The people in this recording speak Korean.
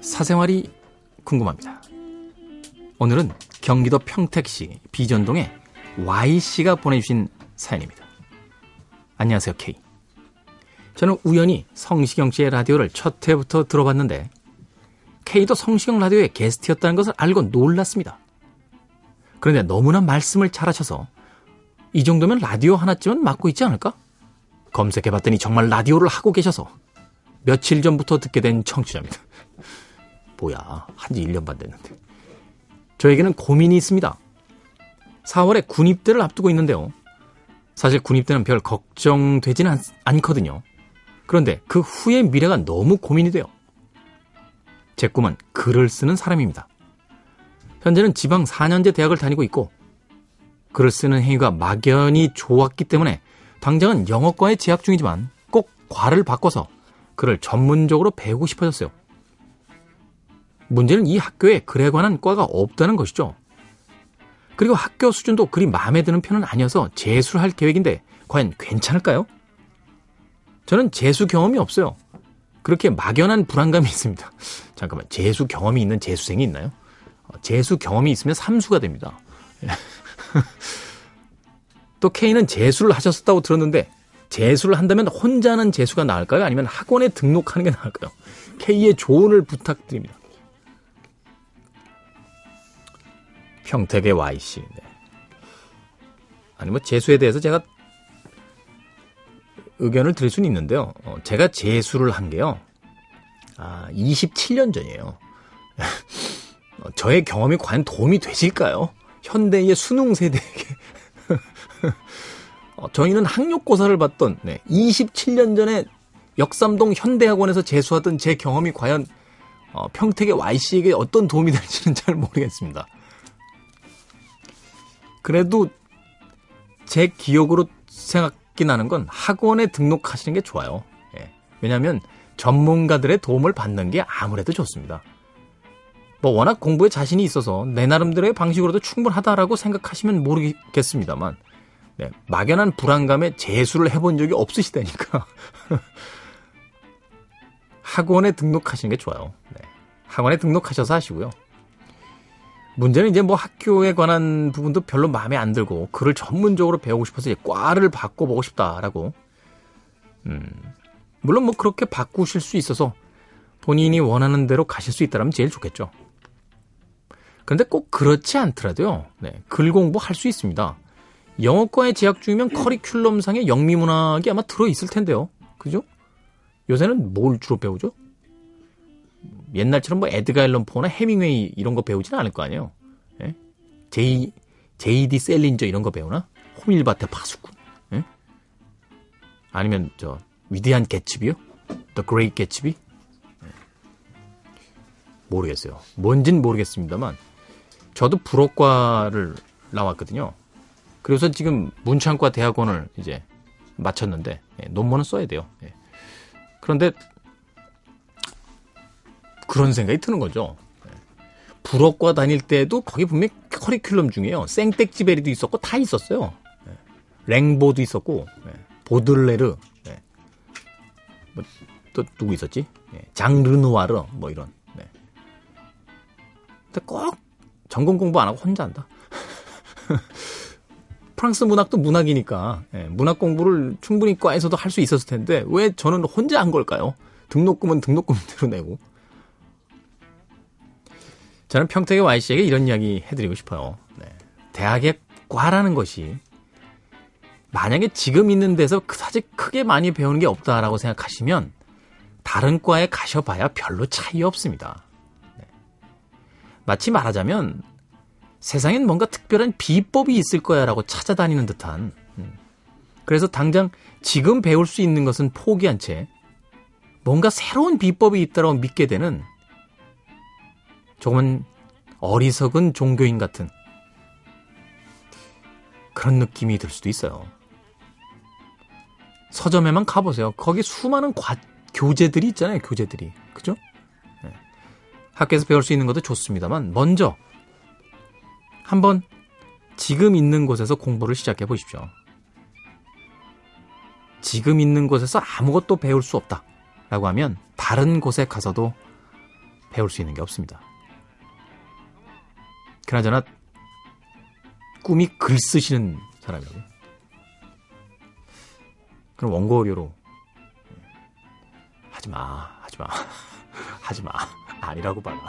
사생활이 궁금합니다. 오늘은 경기도 평택시 비전동의 Y씨가 보내주신 사연입니다. 안녕하세요, K. 저는 우연히 성시경 씨의 라디오를 첫 회부터 들어봤는데 K도 성시경 라디오의 게스트였다는 것을 알고 놀랐습니다. 그런데 너무나 말씀을 잘하셔서 이 정도면 라디오 하나쯤은 맡고 있지 않을까? 검색해봤더니 정말 라디오를 하고 계셔서 며칠 전부터 듣게 된 청취자입니다. 뭐야, 한 지 1년 반 됐는데. 저에게는 고민이 있습니다. 4월에 군입대를 앞두고 있는데요. 사실 군입대는 별 걱정되지는 않, 않거든요. 그런데 그 후의 미래가 너무 고민이 돼요. 제 꿈은 글을 쓰는 사람입니다. 현재는 지방 4년제 대학을 다니고 있고 글을 쓰는 행위가 막연히 좋았기 때문에 당장은 영어과에 재학 중이지만 꼭 과를 바꿔서 글을 전문적으로 배우고 싶어졌어요. 문제는 이 학교에 글에 관한 과가 없다는 것이죠. 그리고 학교 수준도 그리 마음에 드는 편은 아니어서 재수를 할 계획인데 과연 괜찮을까요? 저는 재수 경험이 없어요. 그렇게 막연한 불안감이 있습니다. 잠깐만, 재수 경험이 있는 재수생이 있나요? 어, 재수 경험이 있으면 삼수가 됩니다. 또 K는 재수를 하셨었다고 들었는데 재수를 한다면 혼자 하는 재수가 나을까요? 아니면 학원에 등록하는 게 나을까요? K의 조언을 부탁드립니다. 평택의 Y씨. 네. 아니, 뭐, 재수에 대해서 제가 의견을 드릴 수는 있는데요. 어, 제가 재수를 한 게요. 아, 27년 전이에요. 어, 저의 경험이 과연 도움이 되실까요? 현대의 수능 세대에게. 어, 저희는 학력고사를 받던 네, 27년 전에 역삼동 현대학원에서 재수하던 제 경험이 과연 어, 평택의 Y씨에게 어떤 도움이 될지는 잘 모르겠습니다. 그래도 제 기억으로 생각이 나는 건 학원에 등록하시는 게 좋아요. 예. 왜냐하면 전문가들의 도움을 받는 게 아무래도 좋습니다. 뭐 워낙 공부에 자신이 있어서 내 나름대로의 방식으로도 충분하다라고 생각하시면 모르겠습니다만 네, 막연한 불안감에 재수를 해본 적이 없으시다니까 학원에 등록하시는 게 좋아요. 네. 학원에 등록하셔서 하시고요. 문제는 이제 뭐 학교에 관한 부분도 별로 마음에 안 들고 글을 전문적으로 배우고 싶어서 이제 과를 바꿔보고 싶다라고. 음, 물론 뭐 그렇게 바꾸실 수 있어서 본인이 원하는 대로 가실 수 있다면 제일 좋겠죠. 그런데 꼭 그렇지 않더라도요. 네, 글 공부할 수 있습니다. 영어과에 재학 중이면 커리큘럼상의 영미문학이 아마 들어있을 텐데요. 그죠? 요새는 뭘 주로 배우죠? 옛날처럼 뭐 에드가 앨런 포나 해밍웨이 이런 거 배우지는 않을 거 아니에요. 예? 제이 제이디 셀린저 이런 거 배우나? 호밀바테 파수꾼. 예? 아니면 저 위대한 개츠비요? The Great Gatsby? 예. 모르겠어요. 뭔진 모르겠습니다만 저도 불어과를 나왔거든요. 그래서 지금 문창과 대학원을 이제 마쳤는데 예, 논문은 써야 돼요. 예. 그런데 그런 생각이 드는 거죠. 불어과 다닐 때도 거기 분명히 커리큘럼 중에요. 생떼지베리도 있었고 다 있었어요. 랭보도 있었고 보들레르 뭐, 또 누구 있었지? 장르누아르 뭐 이런. 근데 꼭 전공 공부 안 하고 혼자 한다. 프랑스 문학도 문학이니까 문학 공부를 충분히 과에서도 할 수 있었을 텐데 왜 저는 혼자 한 걸까요? 등록금은 등록금대로 내고. 저는 평택의 Y씨에게 이런 이야기 해드리고 싶어요. 네. 대학의 과라는 것이 만약에 지금 있는 데서 사실 크게 많이 배우는 게 없다라고 생각하시면 다른 과에 가셔봐야 별로 차이 없습니다. 네. 마치 말하자면 세상엔 뭔가 특별한 비법이 있을 거야라고 찾아다니는 듯한 음. 그래서 당장 지금 배울 수 있는 것은 포기한 채 뭔가 새로운 비법이 있다고 믿게 되는 조금은 어리석은 종교인 같은 그런 느낌이 들 수도 있어요. 서점에만 가보세요. 거기 수많은 과, 교재들이 있잖아요. 교재들이. 그죠? 네. 학교에서 배울 수 있는 것도 좋습니다만, 먼저, 한번 지금 있는 곳에서 공부를 시작해 보십시오. 지금 있는 곳에서 아무것도 배울 수 없다. 라고 하면, 다른 곳에 가서도 배울 수 있는 게 없습니다. 그나저나 꿈이 글 쓰시는 사람이라고요. 그럼 원고료로 하지 마, 하지 마, 하지 마. 아니라고 봐라.